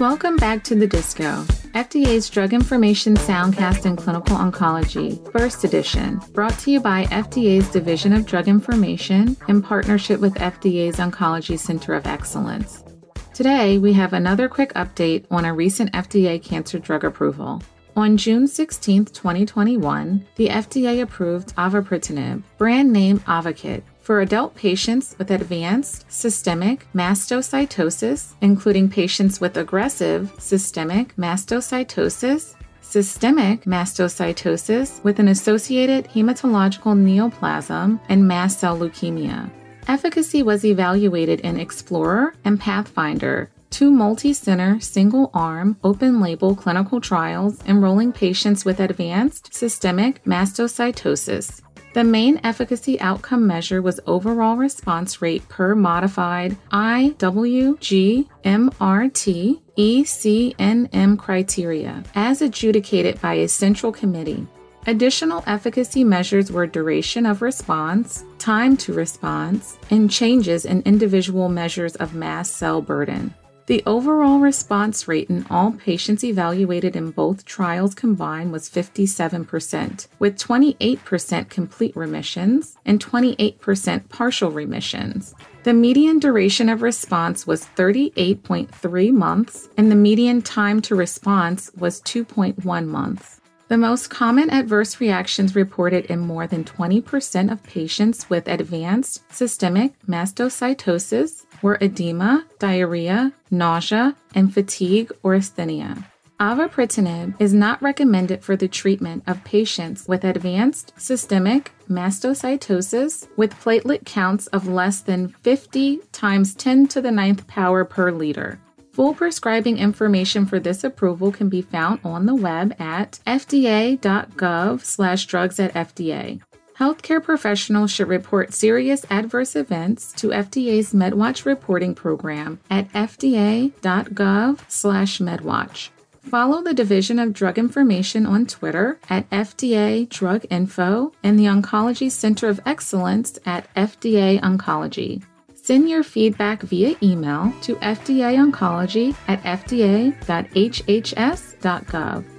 Welcome back to the Disco, FDA's Drug Information Soundcast in Clinical Oncology, Burst Edition, brought to you by FDA's Division of Drug Information in partnership with FDA's Oncology Center of Excellence. Today, we have another quick update on a recent FDA cancer drug approval. On June 16, 2021, the FDA approved avapritinib, brand name Ayvakit, for adult patients with advanced systemic mastocytosis, including patients with aggressive systemic mastocytosis, systemic mastocytosis with an associated hematological neoplasm, and mast cell leukemia. Efficacy was evaluated in Explorer and Pathfinder, two multi center, single arm, open label clinical trials enrolling patients with advanced systemic mastocytosis. The main efficacy outcome measure was overall response rate per modified IWG MRT ECNM criteria, as adjudicated by a central committee. Additional efficacy measures were duration of response, time to response, and changes in individual measures of mast cell burden. The overall response rate in all patients evaluated in both trials combined was 57%, with 28% complete remissions and 28% partial remissions. The median duration of response was 38.3 months, and the median time to response was 2.1 months. The most common adverse reactions reported in more than 20% of patients with advanced systemic mastocytosis were edema, diarrhea, nausea, and fatigue or asthenia. Avapritinib is not recommended for the treatment of patients with advanced systemic mastocytosis with platelet counts of less than 50 times 10 to the ninth power per liter. Full prescribing information for this approval can be found on the web at fda.gov/drugs at FDA. Healthcare professionals should report serious adverse events to FDA's MedWatch reporting program at fda.gov/medwatch. Follow the Division of Drug Information on Twitter at FDA Drug Info and the Oncology Center of Excellence at FDA Oncology. Send your feedback via email to fdaoncology at fda.hhs.gov.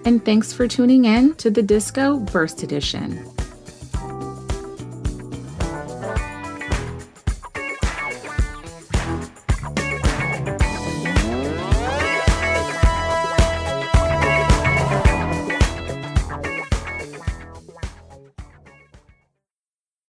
And thanks for tuning in to the Disco Burst Edition.